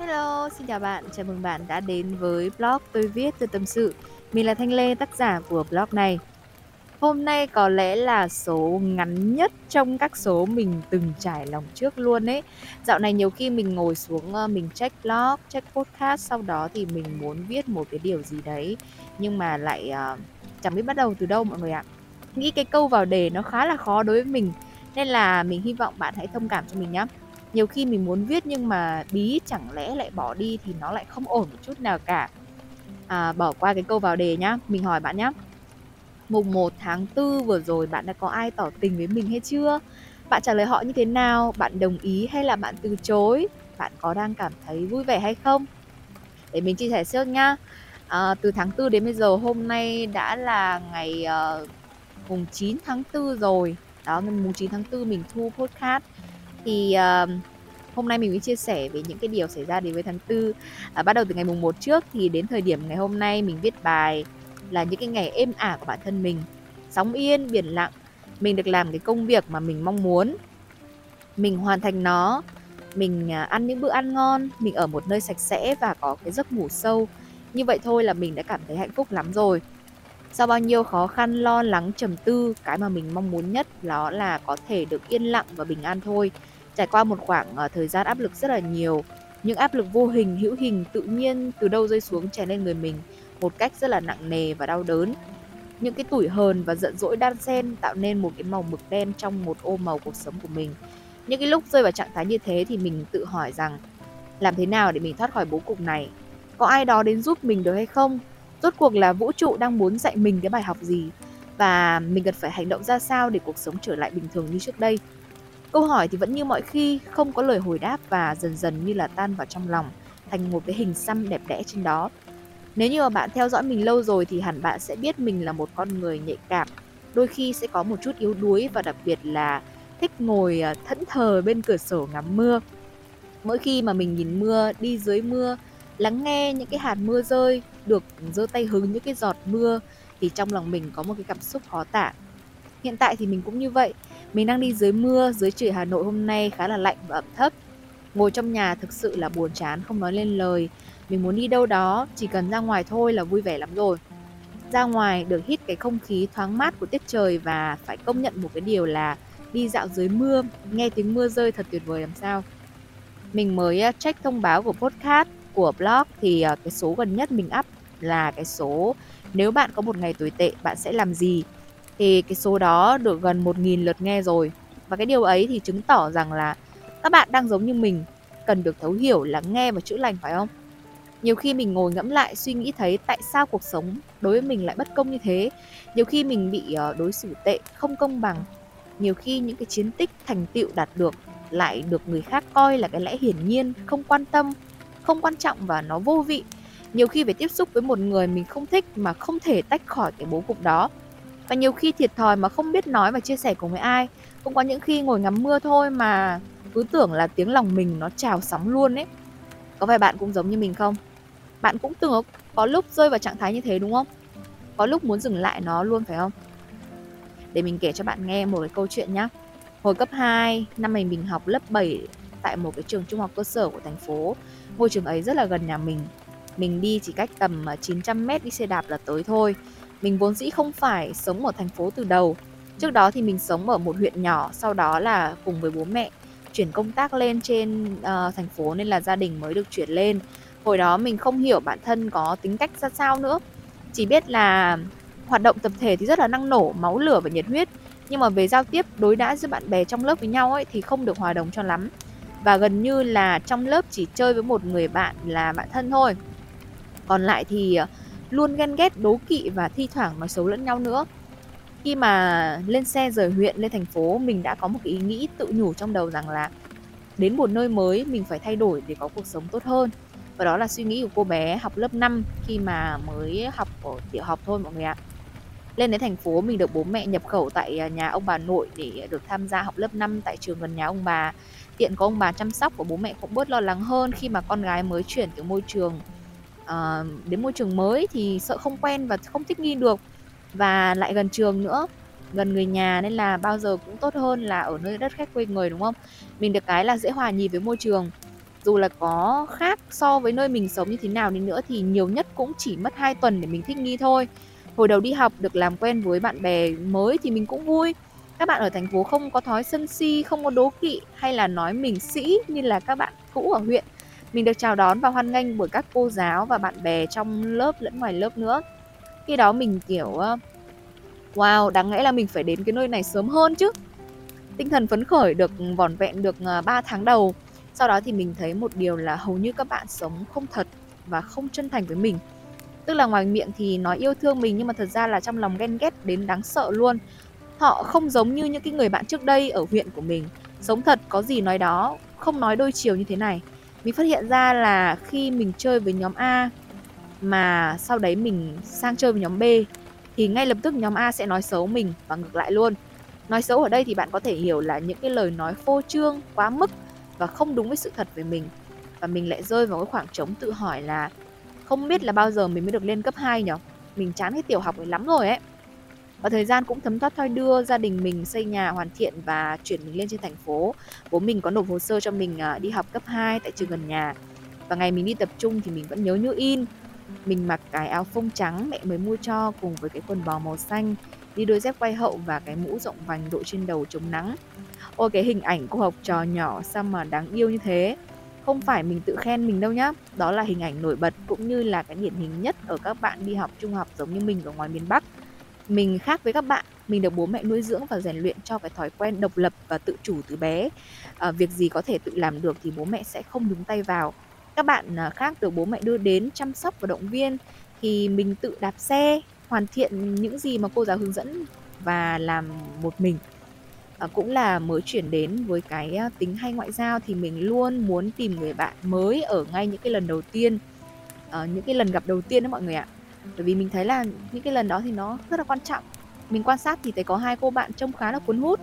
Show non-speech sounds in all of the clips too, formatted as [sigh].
Hello, xin chào bạn, chào mừng bạn đã đến với blog tôi viết tôi tâm sự. Mình là Thanh Lê, tác giả của blog này. Hôm nay có lẽ là số ngắn nhất trong các số mình từng trải lòng trước luôn ấy. Dạo này nhiều khi mình ngồi xuống ờ, mình check blog, check podcast, sau đó thì mình muốn viết một cái điều gì đấy nhưng mà lại uh, chẳng biết bắt đầu từ đâu mọi người ạ. Nghĩ cái câu vào đề nó khá là khó đối với mình nên là mình hy vọng bạn hãy thông cảm cho mình nhé nhiều khi mình muốn viết nhưng mà bí chẳng lẽ lại bỏ đi thì nó lại không ổn một chút nào cả. À, bỏ qua cái câu vào đề nhá mình hỏi bạn nhá. Mùng 1 tháng 4 vừa rồi bạn đã có ai tỏ tình với mình hay chưa? Bạn trả lời họ như thế nào? Bạn đồng ý hay là bạn từ chối? Bạn có đang cảm thấy vui vẻ hay không? Để mình chia sẻ trước nhá. À, từ tháng 4 đến bây giờ hôm nay đã là ngày uh, mùng 9 tháng 4 rồi. Đó ngày mùng 9 tháng 4 mình thu podcast thì uh, hôm nay mình mới chia sẻ về những cái điều xảy ra đến với tháng tư. À, bắt đầu từ ngày mùng 1 trước thì đến thời điểm ngày hôm nay mình viết bài là những cái ngày êm ả của bản thân mình. Sóng yên biển lặng. Mình được làm cái công việc mà mình mong muốn. Mình hoàn thành nó. Mình à, ăn những bữa ăn ngon. Mình ở một nơi sạch sẽ và có cái giấc ngủ sâu. Như vậy thôi là mình đã cảm thấy hạnh phúc lắm rồi sau bao nhiêu khó khăn, lo lắng, trầm tư, cái mà mình mong muốn nhất đó là có thể được yên lặng và bình an thôi. Trải qua một khoảng ờ, thời gian áp lực rất là nhiều, những áp lực vô hình, hữu hình tự nhiên từ đâu rơi xuống chèn lên người mình một cách rất là nặng nề và đau đớn. Những cái tủi hờn và giận dỗi đan xen tạo nên một cái màu mực đen trong một ô màu cuộc sống của mình. Những cái lúc rơi vào trạng thái như thế thì mình tự hỏi rằng, làm thế nào để mình thoát khỏi bố cục này? Có ai đó đến giúp mình được hay không? Rốt cuộc là vũ trụ đang muốn dạy mình cái bài học gì? Và mình cần phải hành động ra sao để cuộc sống trở lại bình thường như trước đây? Câu hỏi thì vẫn như mọi khi, không có lời hồi đáp và dần dần như là tan vào trong lòng, thành một cái hình xăm đẹp đẽ trên đó. Nếu như mà bạn theo dõi mình lâu rồi thì hẳn bạn sẽ biết mình là một con người nhạy cảm. Đôi khi sẽ có một chút yếu đuối và đặc biệt là thích ngồi à, thẫn thờ bên cửa sổ ngắm mưa. Mỗi khi mà mình nhìn mưa, đi dưới mưa lắng nghe những cái hạt mưa rơi, được giơ tay hứng những cái giọt mưa, thì trong lòng mình có một cái cảm xúc khó tả. Hiện tại thì mình cũng như vậy. Mình đang đi dưới mưa, dưới trời hà nội hôm nay khá là lạnh và ẩm thấp. Ngồi trong nhà thực sự là buồn chán, không nói lên lời. Mình muốn đi đâu đó, chỉ cần ra ngoài thôi là vui vẻ lắm rồi. Ra ngoài được hít cái không khí thoáng mát của tiết trời và phải công nhận một cái điều là đi dạo dưới mưa, nghe tiếng mưa rơi thật tuyệt vời làm sao. Mình mới à, check thông báo của podcast của blog thì uh, cái số gần nhất mình up là cái số nếu bạn có một ngày tồi tệ bạn sẽ làm gì? Thì cái số đó được gần 1.000 lượt nghe rồi. Và cái điều ấy thì chứng tỏ rằng là các bạn đang giống như mình cần được thấu hiểu lắng nghe và chữa lành phải không? Nhiều khi mình ngồi ngẫm lại suy nghĩ thấy tại sao cuộc sống đối với mình lại bất công như thế. Nhiều khi mình bị ờ, đối xử tệ không công bằng. Nhiều khi những cái chiến tích thành tựu đạt được lại được người khác coi là cái lẽ hiển nhiên không quan tâm không quan trọng và nó vô vị. Nhiều khi phải tiếp xúc với một người mình không thích mà không thể tách khỏi cái bố cục đó. Và nhiều khi thiệt thòi mà không biết nói và chia sẻ cùng với ai. Cũng có những khi ngồi ngắm mưa thôi mà cứ tưởng là tiếng lòng mình nó trào sóng luôn ấy. Có phải bạn cũng giống như mình không? Bạn cũng từng có lúc rơi vào trạng thái như thế đúng không? Có lúc muốn dừng lại nó luôn phải không? Để mình kể cho bạn nghe một cái câu chuyện nhé hồi cấp 2 năm mình mình học lớp 7 tại một cái trường trung học cơ sở của thành phố. Ngôi trường ấy rất là gần nhà mình. Mình đi chỉ cách tầm à, 900 mét đi xe đạp là tới thôi. Mình vốn dĩ không phải sống ở thành phố từ đầu. Trước đó thì mình sống ở một huyện nhỏ sau đó là cùng với bố mẹ chuyển công tác lên trên uh, thành phố nên là gia đình mới được chuyển lên. Hồi đó mình không hiểu bản thân có tính cách ra sao nữa. Chỉ biết là hoạt động tập thể thì rất là năng nổ máu lửa và nhiệt huyết. Nhưng mà về giao tiếp đối đãi giữa bạn bè trong lớp với nhau ấy thì không được hòa đồng cho lắm và gần như là trong lớp chỉ chơi với một người bạn là bạn thân thôi còn lại thì ờ, luôn ghen ghét đố kỵ và thi thoảng nói xấu lẫn nhau nữa Khi mà lên xe rời huyện lên thành phố, mình đã có một cái ý nghĩ tự nhủ trong đầu rằng là đến một nơi mới mình phải thay đổi để có cuộc sống tốt hơn. Và đó là suy nghĩ của cô bé học lớp 5 khi mà mới học ở tiểu học thôi mọi người ạ. Lên đến thành phố mình được bố mẹ nhập khẩu tại ờ, nhà ông bà nội để được tham gia học lớp 5 tại trường gần nhà ông bà. Tiện có ông bà chăm sóc của bố mẹ cũng bớt lo lắng hơn khi mà con gái mới chuyển từ môi trường uh, đến môi trường mới thì sợ không quen và không thích nghi được. Và lại gần trường nữa gần người nhà nên là bao giờ cũng tốt hơn là ở nơi đất khách quê người đúng không? Mình được cái là dễ hòa nhịp với môi trường. Dù là có khác so với nơi mình sống như thế nào đi nữa thì nhiều nhất cũng chỉ mất 2 tuần để mình thích nghi thôi. Hồi đầu đi học được làm quen với bạn bè mới thì mình cũng vui các bạn ở thành phố không có thói sân si, không có đố kỵ hay là nói mình sĩ như là các bạn cũ ở huyện. Mình được chào đón và hoan nghênh bởi các cô giáo và bạn bè trong lớp lẫn ngoài lớp nữa. Khi đó mình, kiểu ờ, wow, đáng lẽ là mình phải đến cái nơi này sớm hơn chứ. Tinh thần phấn khởi được vỏn vẹn được ờ, 3 tháng đầu. Sau đó thì mình thấy một điều là hầu như các bạn sống không thật và không chân thành với mình. Tức là ngoài miệng thì nói yêu thương mình nhưng mà thật ra là trong lòng ghen ghét đến đáng sợ luôn họ không giống như những cái người bạn trước đây ở huyện của mình sống thật có gì nói đó không nói đôi chiều như thế này mình phát hiện ra là khi mình chơi với nhóm A mà sau đấy mình sang chơi với nhóm B thì ngay lập tức nhóm A sẽ nói xấu mình và ngược lại luôn. Nói xấu ở đây thì bạn có thể hiểu là những cái lời nói phô trương, quá mức và không đúng với sự thật về mình. Và mình lại rơi vào cái khoảng trống tự hỏi là không biết là bao giờ mình mới được lên cấp 2 nhỉ? Mình chán cái tiểu học ấy lắm rồi ấy. Và thời gian cũng thấm thoát thoi đưa gia đình mình xây nhà hoàn thiện và chuyển mình lên trên thành phố. Bố mình có nộp hồ sơ cho mình à, đi học cấp 2 tại trường gần nhà. Và ngày mình đi tập trung thì mình vẫn nhớ như in mình mặc cái áo phông trắng mẹ mới mua cho cùng với cái quần bò màu xanh, đi đôi dép quay hậu và cái mũ rộng vành đội trên đầu chống nắng. Ôi cái hình ảnh cô học trò nhỏ sao mà đáng yêu như thế. Không phải mình tự khen mình đâu nhá. Đó là hình ảnh nổi bật cũng như là cái điển hình nhất ở các bạn đi học trung học giống như mình ở ngoài miền Bắc. Mình khác với các bạn, mình được bố mẹ nuôi dưỡng và rèn luyện cho cái thói quen độc lập và tự chủ từ bé. À, việc gì có thể tự làm được thì bố mẹ sẽ không đứng tay vào. Các bạn à, khác được bố mẹ đưa đến chăm sóc và động viên thì mình tự đạp xe hoàn thiện những gì mà cô giáo hướng dẫn và làm một mình. À, cũng là mới chuyển đến với cái à, tính hay ngoại giao thì mình luôn muốn tìm người bạn mới ở ngay những cái lần đầu tiên. À, những cái lần gặp đầu tiên đó mọi người ạ bởi vì mình thấy là những cái lần đó thì nó rất là quan trọng. Mình quan sát thì thấy có hai cô bạn trông khá là cuốn hút.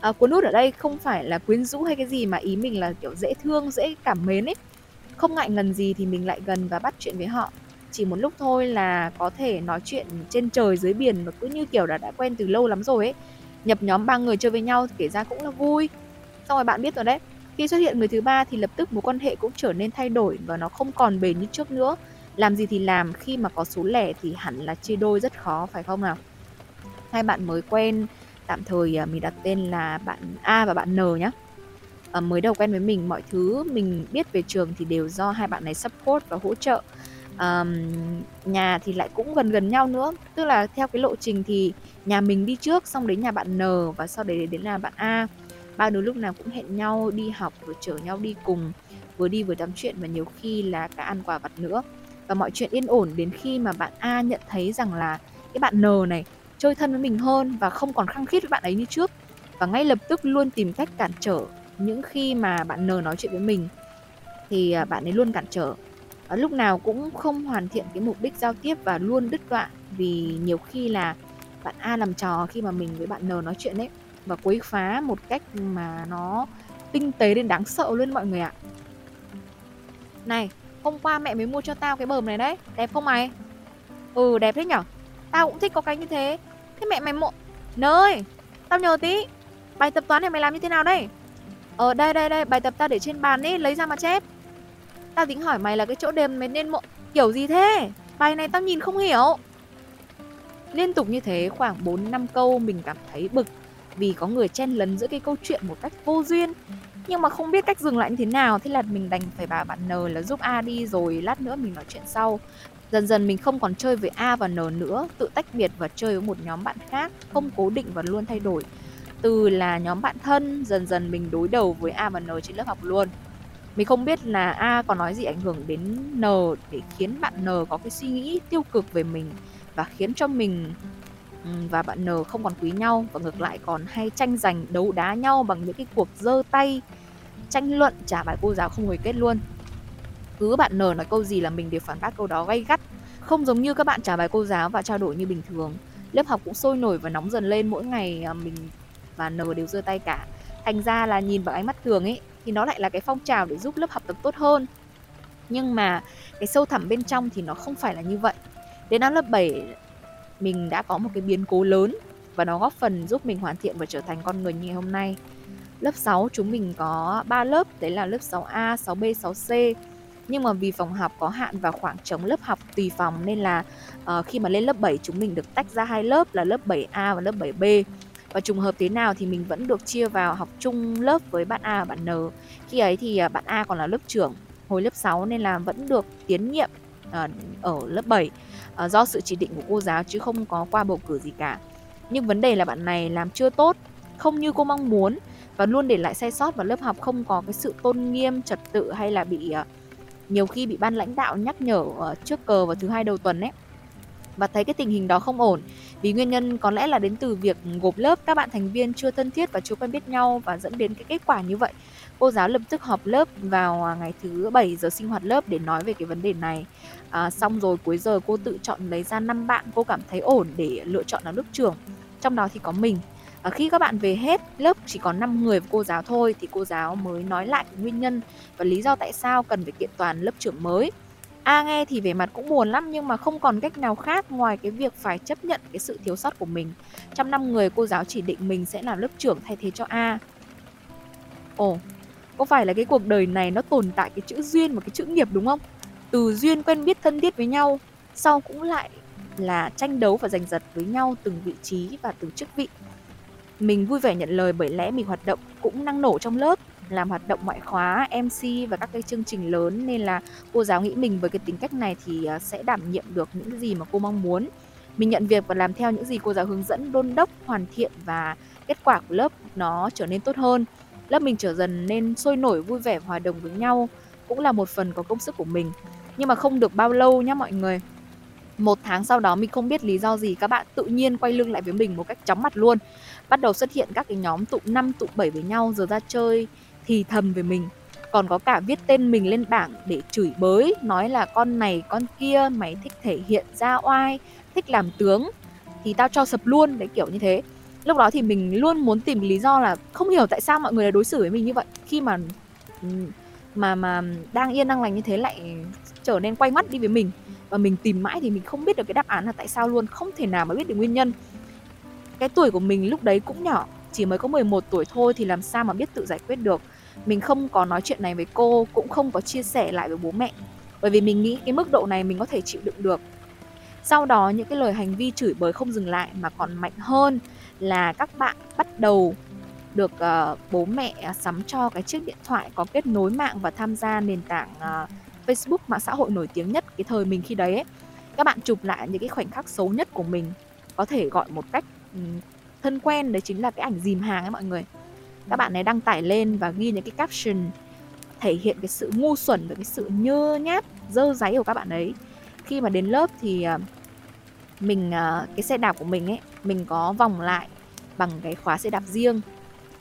À, cuốn hút ở đây không phải là quyến rũ hay cái gì mà ý mình là kiểu dễ thương dễ cảm mến ấy. Không ngại ngần gì thì mình lại gần và bắt chuyện với họ. Chỉ một lúc thôi là có thể nói chuyện trên trời dưới biển và cứ như kiểu là đã quen từ lâu lắm rồi ấy. Nhập nhóm ba người chơi với nhau thì kể ra cũng là vui. Xong rồi bạn biết rồi đấy khi xuất hiện người thứ ba thì lập tức mối quan hệ cũng trở nên thay đổi và nó không còn bền như trước nữa làm gì thì làm khi mà có số lẻ thì hẳn là chia đôi rất khó phải không nào? Hai bạn mới quen tạm thời à, mình đặt tên là bạn A và bạn N nhé uh, à, mới đầu quen với mình mọi thứ mình biết về trường thì đều do hai bạn này support và hỗ trợ. Um, nhà thì lại cũng gần gần nhau nữa tức là theo cái lộ trình thì nhà mình đi trước xong đến nhà bạn N và sau đấy đến là bạn A. Ba đứa lúc nào cũng hẹn nhau đi học rồi chở nhau đi cùng vừa đi vừa tám chuyện và nhiều khi là cả ăn quà vặt nữa và mọi chuyện yên ổn đến khi mà bạn A nhận thấy rằng là cái bạn N này chơi thân với mình hơn và không còn khăng khít với bạn ấy như trước và ngay lập tức luôn tìm cách cản trở những khi mà bạn N nói chuyện với mình thì à, bạn ấy luôn cản trở ở lúc nào cũng không hoàn thiện cái mục đích giao tiếp và luôn đứt đoạn vì nhiều khi là bạn A làm trò khi mà mình với bạn N nói chuyện ấy và quấy phá một cách mà nó tinh tế đến đáng sợ luôn mọi người ạ. Này, hôm qua mẹ mới mua cho tao cái bờm này đấy, đẹp không mày? Ừ, đẹp thế nhở? Tao cũng thích có cái như thế. Thế mẹ mày mộ. Nơi, tao nhờ tí. Bài tập toán này mày làm như thế nào đây? Ờ đây đây đây bài tập tao để trên bàn ấy Lấy ra mà chép Tao tính hỏi mày là cái chỗ đêm mày nên mộ Kiểu gì thế Bài này tao nhìn không hiểu Liên tục như thế khoảng 4 năm câu mình cảm thấy bực Vì có người chen lấn giữa cái câu chuyện một cách vô duyên nhưng mà không biết cách dừng lại như thế nào. Thế là mình đành phải bảo bạn N là giúp A đi, Rồi lát nữa mình nói chuyện sau. Dần dần mình không còn chơi với A và N nữa. Tự tách biệt và chơi với một nhóm bạn khác, Không cố định và luôn thay đổi. Từ là nhóm bạn thân, dần dần mình đối đầu với A và N trên lớp học luôn. Mình không biết là A có nói gì ảnh hưởng đến N để khiến bạn N có cái suy nghĩ tiêu cực về mình và khiến cho mình Ừ, và bạn N không còn quý nhau, và ngược lại còn hay tranh giành, đấu đá nhau bằng những cái cuộc giơ tay, tranh luận, trả bài cô giáo không hồi kết luôn. Cứ bạn N nói câu gì là mình đều phản bác câu đó gay gắt, không giống như các bạn trả bài cô giáo và trao đổi như bình thường. Lớp học cũng sôi nổi và nóng dần lên, mỗi ngày à, mình và N đều giơ tay cả. Thành ra là nhìn bằng ánh mắt thường ấy, thì nó lại là cái phong trào để giúp lớp học tập tốt hơn. Nhưng mà cái sâu thẳm bên trong thì nó không phải là như vậy. Đến năm lớp 7 mình đã có một cái biến cố lớn và nó góp phần giúp mình hoàn thiện và trở thành con người như ngày hôm nay. Lớp 6 chúng mình có 3 lớp đấy là lớp 6A, 6B, 6C nhưng mà vì phòng học có hạn và khoảng trống lớp học tùy phòng nên là uh, khi mà lên lớp 7 chúng mình được tách ra hai lớp là lớp 7A và lớp 7B và trùng hợp thế nào thì mình vẫn được chia vào học chung lớp với bạn A và bạn N. Khi ấy thì à, bạn A còn là lớp trưởng hồi lớp 6 nên là vẫn được tiến nhiệm À, ở lớp 7 à, do sự chỉ định của cô giáo chứ không có qua bầu cử gì cả. Nhưng vấn đề là bạn này làm chưa tốt, không như cô mong muốn và luôn để lại sai sót và lớp học không có cái sự tôn nghiêm, trật tự hay là bị à, nhiều khi bị ban lãnh đạo nhắc nhở trước cờ vào thứ hai đầu tuần ấy. Và thấy cái tình hình đó không ổn vì nguyên nhân có lẽ là đến từ việc gộp lớp các bạn thành viên chưa thân thiết và chưa quen biết nhau và dẫn đến cái kết quả như vậy. Cô giáo lập tức họp lớp vào à, ngày thứ bảy giờ sinh hoạt lớp để nói về cái vấn đề này. À, xong rồi cuối giờ cô tự chọn lấy ra năm bạn cô cảm thấy ổn để lựa chọn làm lớp trưởng. Trong đó thì có mình. À, khi các bạn về hết lớp chỉ còn 5 người và cô giáo thôi thì cô giáo mới nói lại nguyên nhân và lý do tại sao cần phải kiện toàn lớp trưởng mới. A nghe thì vẻ mặt cũng buồn lắm nhưng mà không còn cách nào khác ngoài cái việc phải chấp nhận cái sự thiếu sót của mình. Trong năm người cô giáo chỉ định mình sẽ làm lớp trưởng thay thế cho A. Ồ, có phải là cái cuộc đời này nó tồn tại cái chữ duyên và cái chữ nghiệp đúng không? Từ duyên quen biết thân thiết với nhau, sau cũng lại là tranh đấu và giành giật với nhau từng vị trí và từng chức vị. Mình vui vẻ nhận lời bởi lẽ mình hoạt động cũng năng nổ trong lớp làm hoạt động ngoại khóa, MC và các cái chương trình lớn nên là cô giáo nghĩ mình với cái tính cách này thì à, sẽ đảm nhiệm được những gì mà cô mong muốn. Mình nhận việc và làm theo những gì cô giáo hướng dẫn, đôn đốc, hoàn thiện và kết quả của lớp nó trở nên tốt hơn. Lớp mình trở dần nên sôi nổi, vui vẻ hòa đồng với nhau cũng là một phần có công sức của mình. Nhưng mà không được bao lâu nhá mọi người. Một tháng sau đó mình không biết lý do gì các bạn tự nhiên quay lưng lại với mình một cách chóng mặt luôn. Bắt đầu xuất hiện các cái nhóm tụ 5 tụ 7 với nhau giờ ra chơi thì thầm về mình. Còn có cả viết tên mình lên bảng để chửi bới, nói là con này, con kia, mày thích thể hiện ra oai, thích làm tướng, thì tao cho sập luôn, đấy kiểu như thế. Lúc đó thì mình luôn muốn tìm lý do là không hiểu tại sao mọi người lại đối xử với mình như vậy. Khi mà mà mà đang yên, đang lành như thế lại trở nên quay mắt đi với mình. Và mình tìm mãi thì mình không biết được cái đáp án là tại sao luôn, không thể nào mà biết được nguyên nhân. Cái tuổi của mình lúc đấy cũng nhỏ, chỉ mới có 11 tuổi thôi thì làm sao mà biết tự giải quyết được mình không có nói chuyện này với cô cũng không có chia sẻ lại với bố mẹ. Bởi vì mình nghĩ cái mức độ này mình có thể chịu đựng được. Sau đó những cái lời hành vi chửi bới không dừng lại mà còn mạnh hơn là các bạn bắt đầu được uh, bố mẹ à, sắm cho cái chiếc điện thoại có kết nối mạng và tham gia nền tảng uh, Facebook mạng xã hội nổi tiếng nhất cái thời mình khi đấy ấy. các bạn chụp lại những cái khoảnh khắc xấu nhất của mình có thể gọi một cách um, thân quen đấy chính là cái ảnh dìm hàng ấy mọi người các bạn ấy đăng tải lên và ghi những cái caption thể hiện cái sự ngu xuẩn và cái sự nhơ nhát, dơ giấy của các bạn ấy. Khi mà đến lớp thì à, mình à, cái xe đạp của mình ấy, mình có vòng lại bằng cái khóa xe đạp riêng.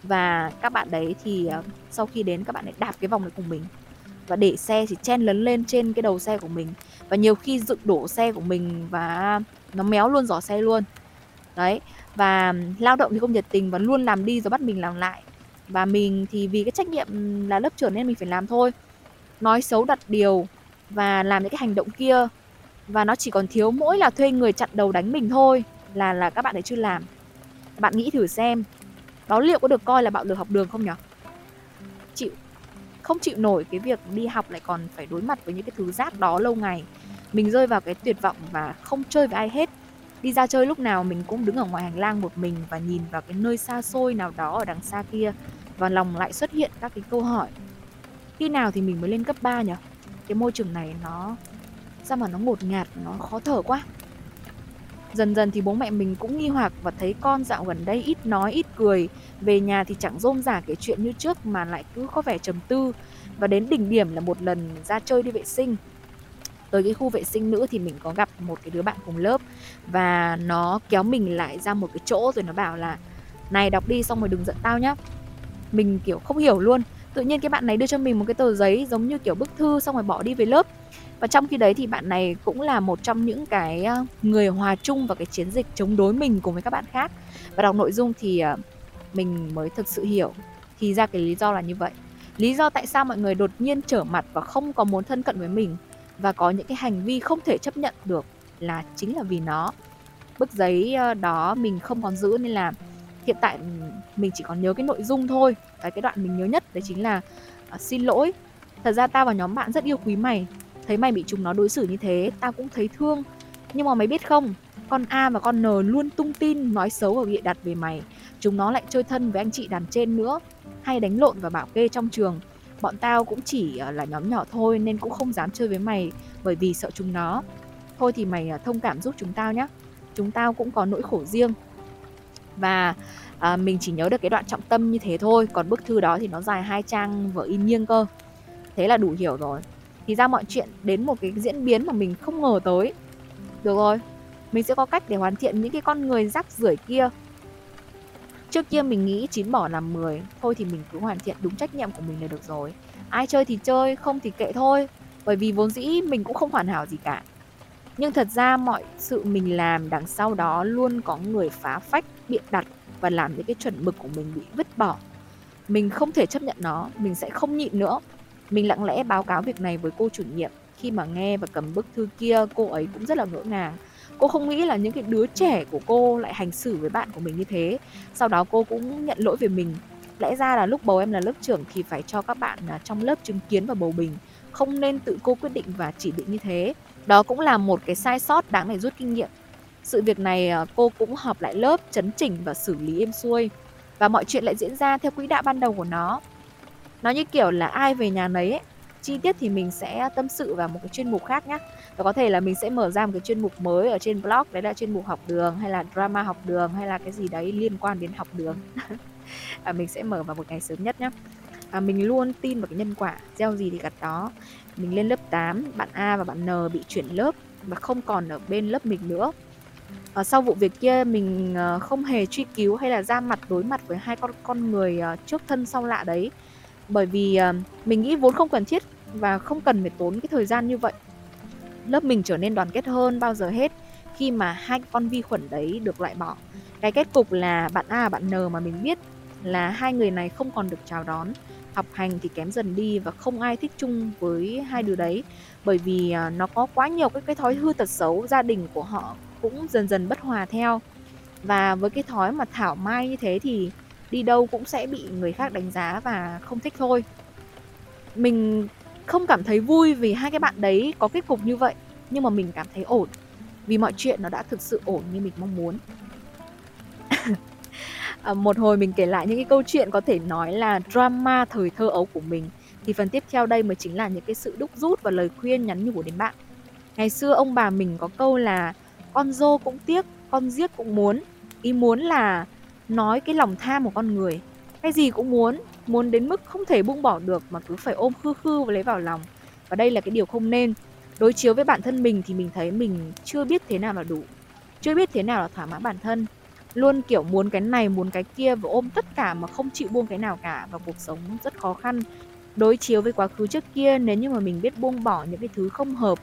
Và các bạn đấy thì à, sau khi đến các bạn ấy đạp cái vòng này cùng mình. Và để xe thì chen lấn lên trên cái đầu xe của mình. Và nhiều khi dựng đổ xe của mình và nó méo luôn giỏ xe luôn. Đấy, và lao động thì không nhiệt tình và luôn làm đi rồi bắt mình làm lại và mình thì vì cái trách nhiệm là lớp trưởng nên mình phải làm thôi. Nói xấu đặt điều và làm những cái hành động kia. Và nó chỉ còn thiếu mỗi là thuê người chặn đầu đánh mình thôi, là là các bạn ấy chưa làm. Bạn nghĩ thử xem, đó liệu có được coi là bạo lực học đường không nhỉ chịu, không chịu nổi cái việc đi học lại còn phải đối mặt với những cái thứ rác đó lâu ngày. Mình rơi vào cái tuyệt vọng và không chơi với ai hết đi ra chơi lúc nào mình cũng đứng ở ngoài hành lang một mình và nhìn vào cái nơi xa xôi nào đó ở đằng xa kia. Và lòng lại xuất hiện các cái câu hỏi. Khi nào thì mình mới lên cấp 3 nhỉ? Cái môi trường này nó, sao mà nó ngột ngạt, nó khó thở quá? Dần dần thì bố mẹ mình cũng nghi hoặc và thấy con dạo gần đây ít nói, ít cười. Về nhà thì chẳng rôm rả kể chuyện như trước mà lại cứ có vẻ trầm tư. Và đến đỉnh điểm là một lần ra chơi đi vệ sinh tới cái khu vệ sinh nữ thì mình có gặp một cái đứa bạn cùng lớp và nó kéo mình lại ra một cái chỗ rồi nó bảo là, này, đọc đi xong rồi đừng giận tao nhá. Mình, kiểu, không hiểu luôn. Tự nhiên cái bạn này đưa cho mình một cái tờ giấy giống như, kiểu, bức thư xong rồi bỏ đi về lớp. Và trong khi đấy thì bạn này cũng là một trong những cái người hòa chung vào cái chiến dịch chống đối mình cùng với các bạn khác. Và đọc nội dung thì à, mình mới thực sự hiểu. Thì ra cái lý do là như vậy. Lý do tại sao mọi người đột nhiên trở mặt và không có muốn thân cận với mình và có những cái hành vi không thể chấp nhận được là chính là vì nó. Bức giấy ờ, đó mình không còn giữ nên là hiện tại mình chỉ còn nhớ cái nội dung thôi. Cái cái đoạn mình nhớ nhất đấy chính là uh, xin lỗi. Thật ra tao và nhóm bạn rất yêu quý mày. Thấy mày bị chúng nó đối xử như thế tao cũng thấy thương. Nhưng mà mày biết không con A và con N luôn tung tin nói xấu và bịa đặt về mày. Chúng nó lại chơi thân với anh chị đàn trên nữa hay đánh lộn và bảo kê trong trường bọn tao cũng chỉ ờ, là nhóm nhỏ thôi nên cũng không dám chơi với mày bởi vì sợ chúng nó. Thôi thì mày ờ, thông cảm giúp chúng tao nhé chúng tao cũng có nỗi khổ riêng. Và à, mình chỉ nhớ được cái đoạn trọng tâm như thế thôi còn bức thư đó thì nó dài hai trang vở in nghiêng cơ. Thế là đủ hiểu rồi. Thì ra mọi chuyện đến một cái diễn biến mà mình không ngờ tới. Được rồi mình sẽ có cách để hoàn thiện những cái con người rác rưởi kia trước kia mình nghĩ chín bỏ làm 10 thôi thì mình cứ hoàn thiện đúng trách nhiệm của mình là được rồi. Ai chơi thì chơi, không thì kệ thôi. Bởi vì vốn dĩ mình cũng không hoàn hảo gì cả. Nhưng thật ra mọi sự mình làm đằng sau đó luôn có người phá phách, biện đặt và làm những cái chuẩn mực của mình bị vứt bỏ. Mình không thể chấp nhận nó, mình sẽ không nhịn nữa. Mình lặng lẽ báo cáo việc này với cô chủ nhiệm. Khi mà nghe và cầm bức thư kia, cô ấy cũng rất là ngỡ ngàng cô không nghĩ là những cái đứa trẻ của cô lại hành xử với bạn của mình như thế. Sau đó cô cũng nhận lỗi về mình. Lẽ ra là lúc bầu em là lớp trưởng thì phải cho các bạn à, trong lớp chứng kiến và bầu bình không nên tự cô quyết định và chỉ định như thế. Đó cũng là một cái sai sót đáng để rút kinh nghiệm. Sự việc này à, cô cũng họp lại lớp, chấn chỉnh và xử lý êm xuôi. Và mọi chuyện lại diễn ra theo quỹ đạo ban đầu của nó. Nó như kiểu là ai về nhà nấy ấy. chi tiết thì mình sẽ tâm sự vào một cái chuyên mục khác nhé và có thể là mình sẽ mở ra một cái chuyên mục mới ở trên blog đấy là chuyên mục học đường hay là drama học đường hay là cái gì đấy liên quan đến học đường. [laughs] À, mình sẽ mở vào một ngày sớm nhất nhé à, mình luôn tin vào cái nhân quả gieo gì thì gặt đó. Mình lên lớp 8 bạn A và bạn N bị chuyển lớp và không còn ở bên lớp mình nữa. À, sau vụ việc kia mình ờ, không hề truy cứu hay là ra mặt đối mặt với hai con con người ờ, trước thân sau lạ đấy. Bởi vì ờ, mình nghĩ vốn không cần thiết và không cần phải tốn cái thời gian như vậy lớp mình trở nên đoàn kết hơn bao giờ hết khi mà hai con vi khuẩn đấy được loại bỏ. Cái kết cục là bạn A và bạn N mà mình biết là hai người này không còn được chào đón, học hành thì kém dần đi và không ai thích chung với hai đứa đấy. Bởi vì à, nó có quá nhiều cái cái thói hư tật xấu gia đình của họ cũng dần dần bất hòa theo. Và với cái thói mà thảo mai như thế thì đi đâu cũng sẽ bị người khác đánh giá và không thích thôi. Mình không cảm thấy vui vì hai cái bạn đấy có kết cục như vậy nhưng mà mình cảm thấy ổn vì mọi chuyện nó đã thực sự ổn như mình mong muốn. [laughs] À, một hồi mình kể lại những cái câu chuyện có thể nói là drama thời thơ ấu của mình thì phần tiếp theo đây mới chính là những cái sự đúc rút và lời khuyên nhắn nhủ đến bạn. Ngày xưa ông bà mình có câu là con dô cũng tiếc con giết cũng muốn ý muốn là nói cái lòng tham của con người. Cái gì cũng muốn muốn đến mức không thể buông bỏ được mà cứ phải ôm khư khư và lấy vào lòng. Và đây là cái điều không nên. Đối chiếu với bản thân mình thì mình thấy mình chưa biết thế nào là đủ. Chưa biết thế nào là thỏa mãn bản thân. Luôn kiểu muốn cái này, muốn cái kia và ôm tất cả mà không chịu buông cái nào cả. Và cuộc sống rất khó khăn. Đối chiếu với quá khứ trước kia, nếu như mà mình biết buông bỏ những cái thứ không hợp,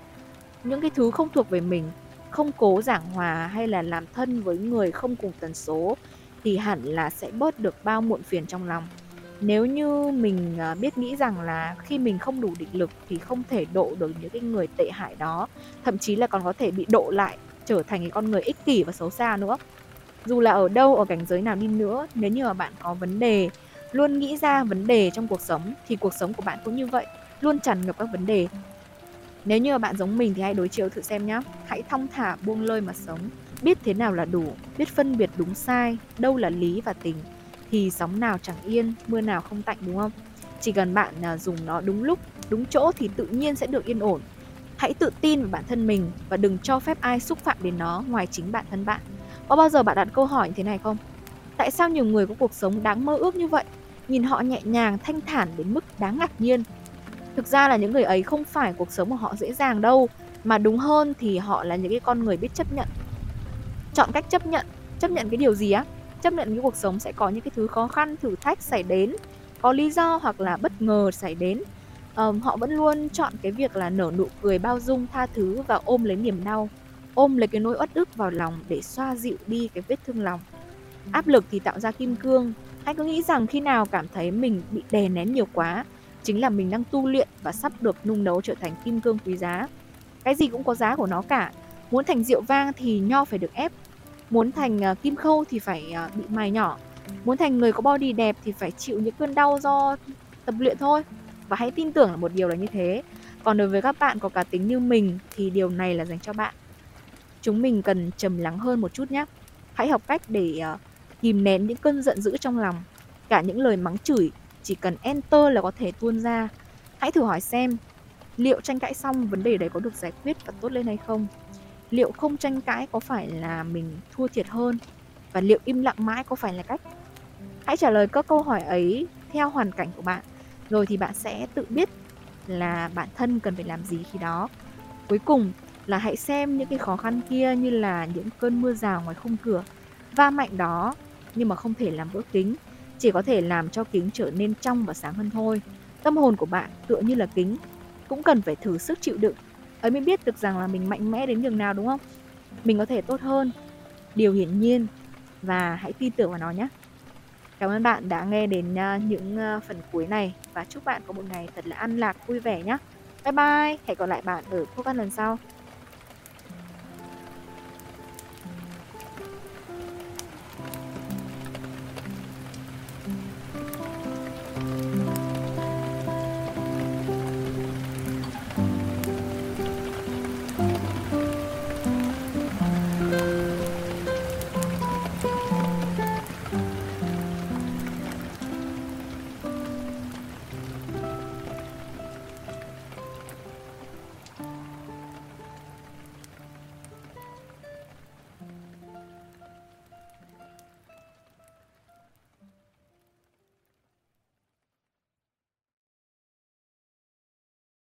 những cái thứ không thuộc về mình, không cố giảng hòa hay là làm thân với người không cùng tần số, thì hẳn là sẽ bớt được bao muộn phiền trong lòng nếu như mình à, biết nghĩ rằng là khi mình không đủ định lực thì không thể độ được những cái người tệ hại đó, thậm chí là còn có thể bị độ lại, trở thành cái con người ích kỷ và xấu xa nữa. Dù là ở đâu, ở cảnh giới nào đi nữa, nếu như mà bạn có vấn đề, luôn nghĩ ra vấn đề trong cuộc sống thì cuộc sống của bạn cũng như vậy, luôn tràn ngập các vấn đề. Nếu như mà bạn giống mình thì hãy đối chiếu thử xem nhé hãy thong thả, buông lơi mà sống. Biết thế nào là đủ, biết phân biệt đúng sai, đâu là lý và tình thì sóng nào chẳng yên mưa nào không tạnh đúng không chỉ cần bạn à, dùng nó đúng lúc đúng chỗ thì tự nhiên sẽ được yên ổn hãy tự tin vào bản thân mình và đừng cho phép ai xúc phạm đến nó ngoài chính bản thân bạn có bao giờ bạn đặt câu hỏi như thế này không? Tại sao nhiều người có cuộc sống đáng mơ ước như vậy? Nhìn họ nhẹ nhàng, thanh thản đến mức đáng ngạc nhiên. Thực ra là những người ấy không phải cuộc sống của họ dễ dàng đâu, mà đúng hơn thì họ là những cái con người biết chấp nhận chọn cách chấp nhận chấp nhận cái điều gì á chấp nhận cái cuộc sống sẽ có những cái thứ khó khăn thử thách xảy đến có lý do hoặc là bất ngờ xảy đến. Um, họ vẫn luôn chọn cái việc là nở nụ cười bao dung tha thứ và ôm lấy niềm đau ôm lấy cái nỗi uất ức vào lòng để xoa dịu đi cái vết thương lòng. Áp lực thì tạo ra kim cương. Hãy cứ nghĩ rằng khi nào cảm thấy mình bị đè nén nhiều quá chính là mình đang tu luyện và sắp được nung nấu trở thành kim cương quý giá. Cái gì cũng có giá của nó cả. Muốn thành rượu vang thì nho phải được ép muốn thành uh, kim khâu thì phải uh, bị mài nhỏ. Muốn thành người có body đẹp thì phải chịu những cơn đau do tập luyện thôi. Và hãy tin tưởng là một điều là như thế. Còn đối với các bạn có cá tính như mình thì điều này là dành cho bạn. Chúng mình cần trầm lắng hơn một chút nhé hãy học cách để uh, kìm nén những cơn giận dữ trong lòng. Cả những lời mắng chửi chỉ cần enter là có thể tuôn ra. Hãy thử hỏi xem liệu tranh cãi xong vấn đề đấy có được giải quyết và tốt lên hay không? Liệu không tranh cãi có phải là mình thua thiệt hơn? Và liệu im lặng mãi có phải là cách? Hãy trả lời các câu hỏi ấy theo hoàn cảnh của bạn. Rồi thì bạn sẽ tự biết là bản thân cần phải làm gì khi đó. Cuối cùng là hãy xem những cái khó khăn kia như là những cơn mưa rào ngoài khung cửa, va mạnh đó nhưng mà không thể làm vỡ kính. Chỉ có thể làm cho kính trở nên trong và sáng hơn thôi. Tâm hồn của bạn tựa như là kính, cũng cần phải thử sức chịu đựng ấy mới biết được rằng là mình mạnh mẽ đến nhường nào, đúng không? Mình có thể tốt hơn. Điều hiển nhiên. Và hãy tin tưởng vào nó nhé. Cảm ơn bạn đã nghe đến à, những à, phần cuối này. Và chúc bạn có một ngày thật là ăn lạc, vui vẻ nhé. Bye bye. Hẹn gặp lại bạn ở podcast lần sau.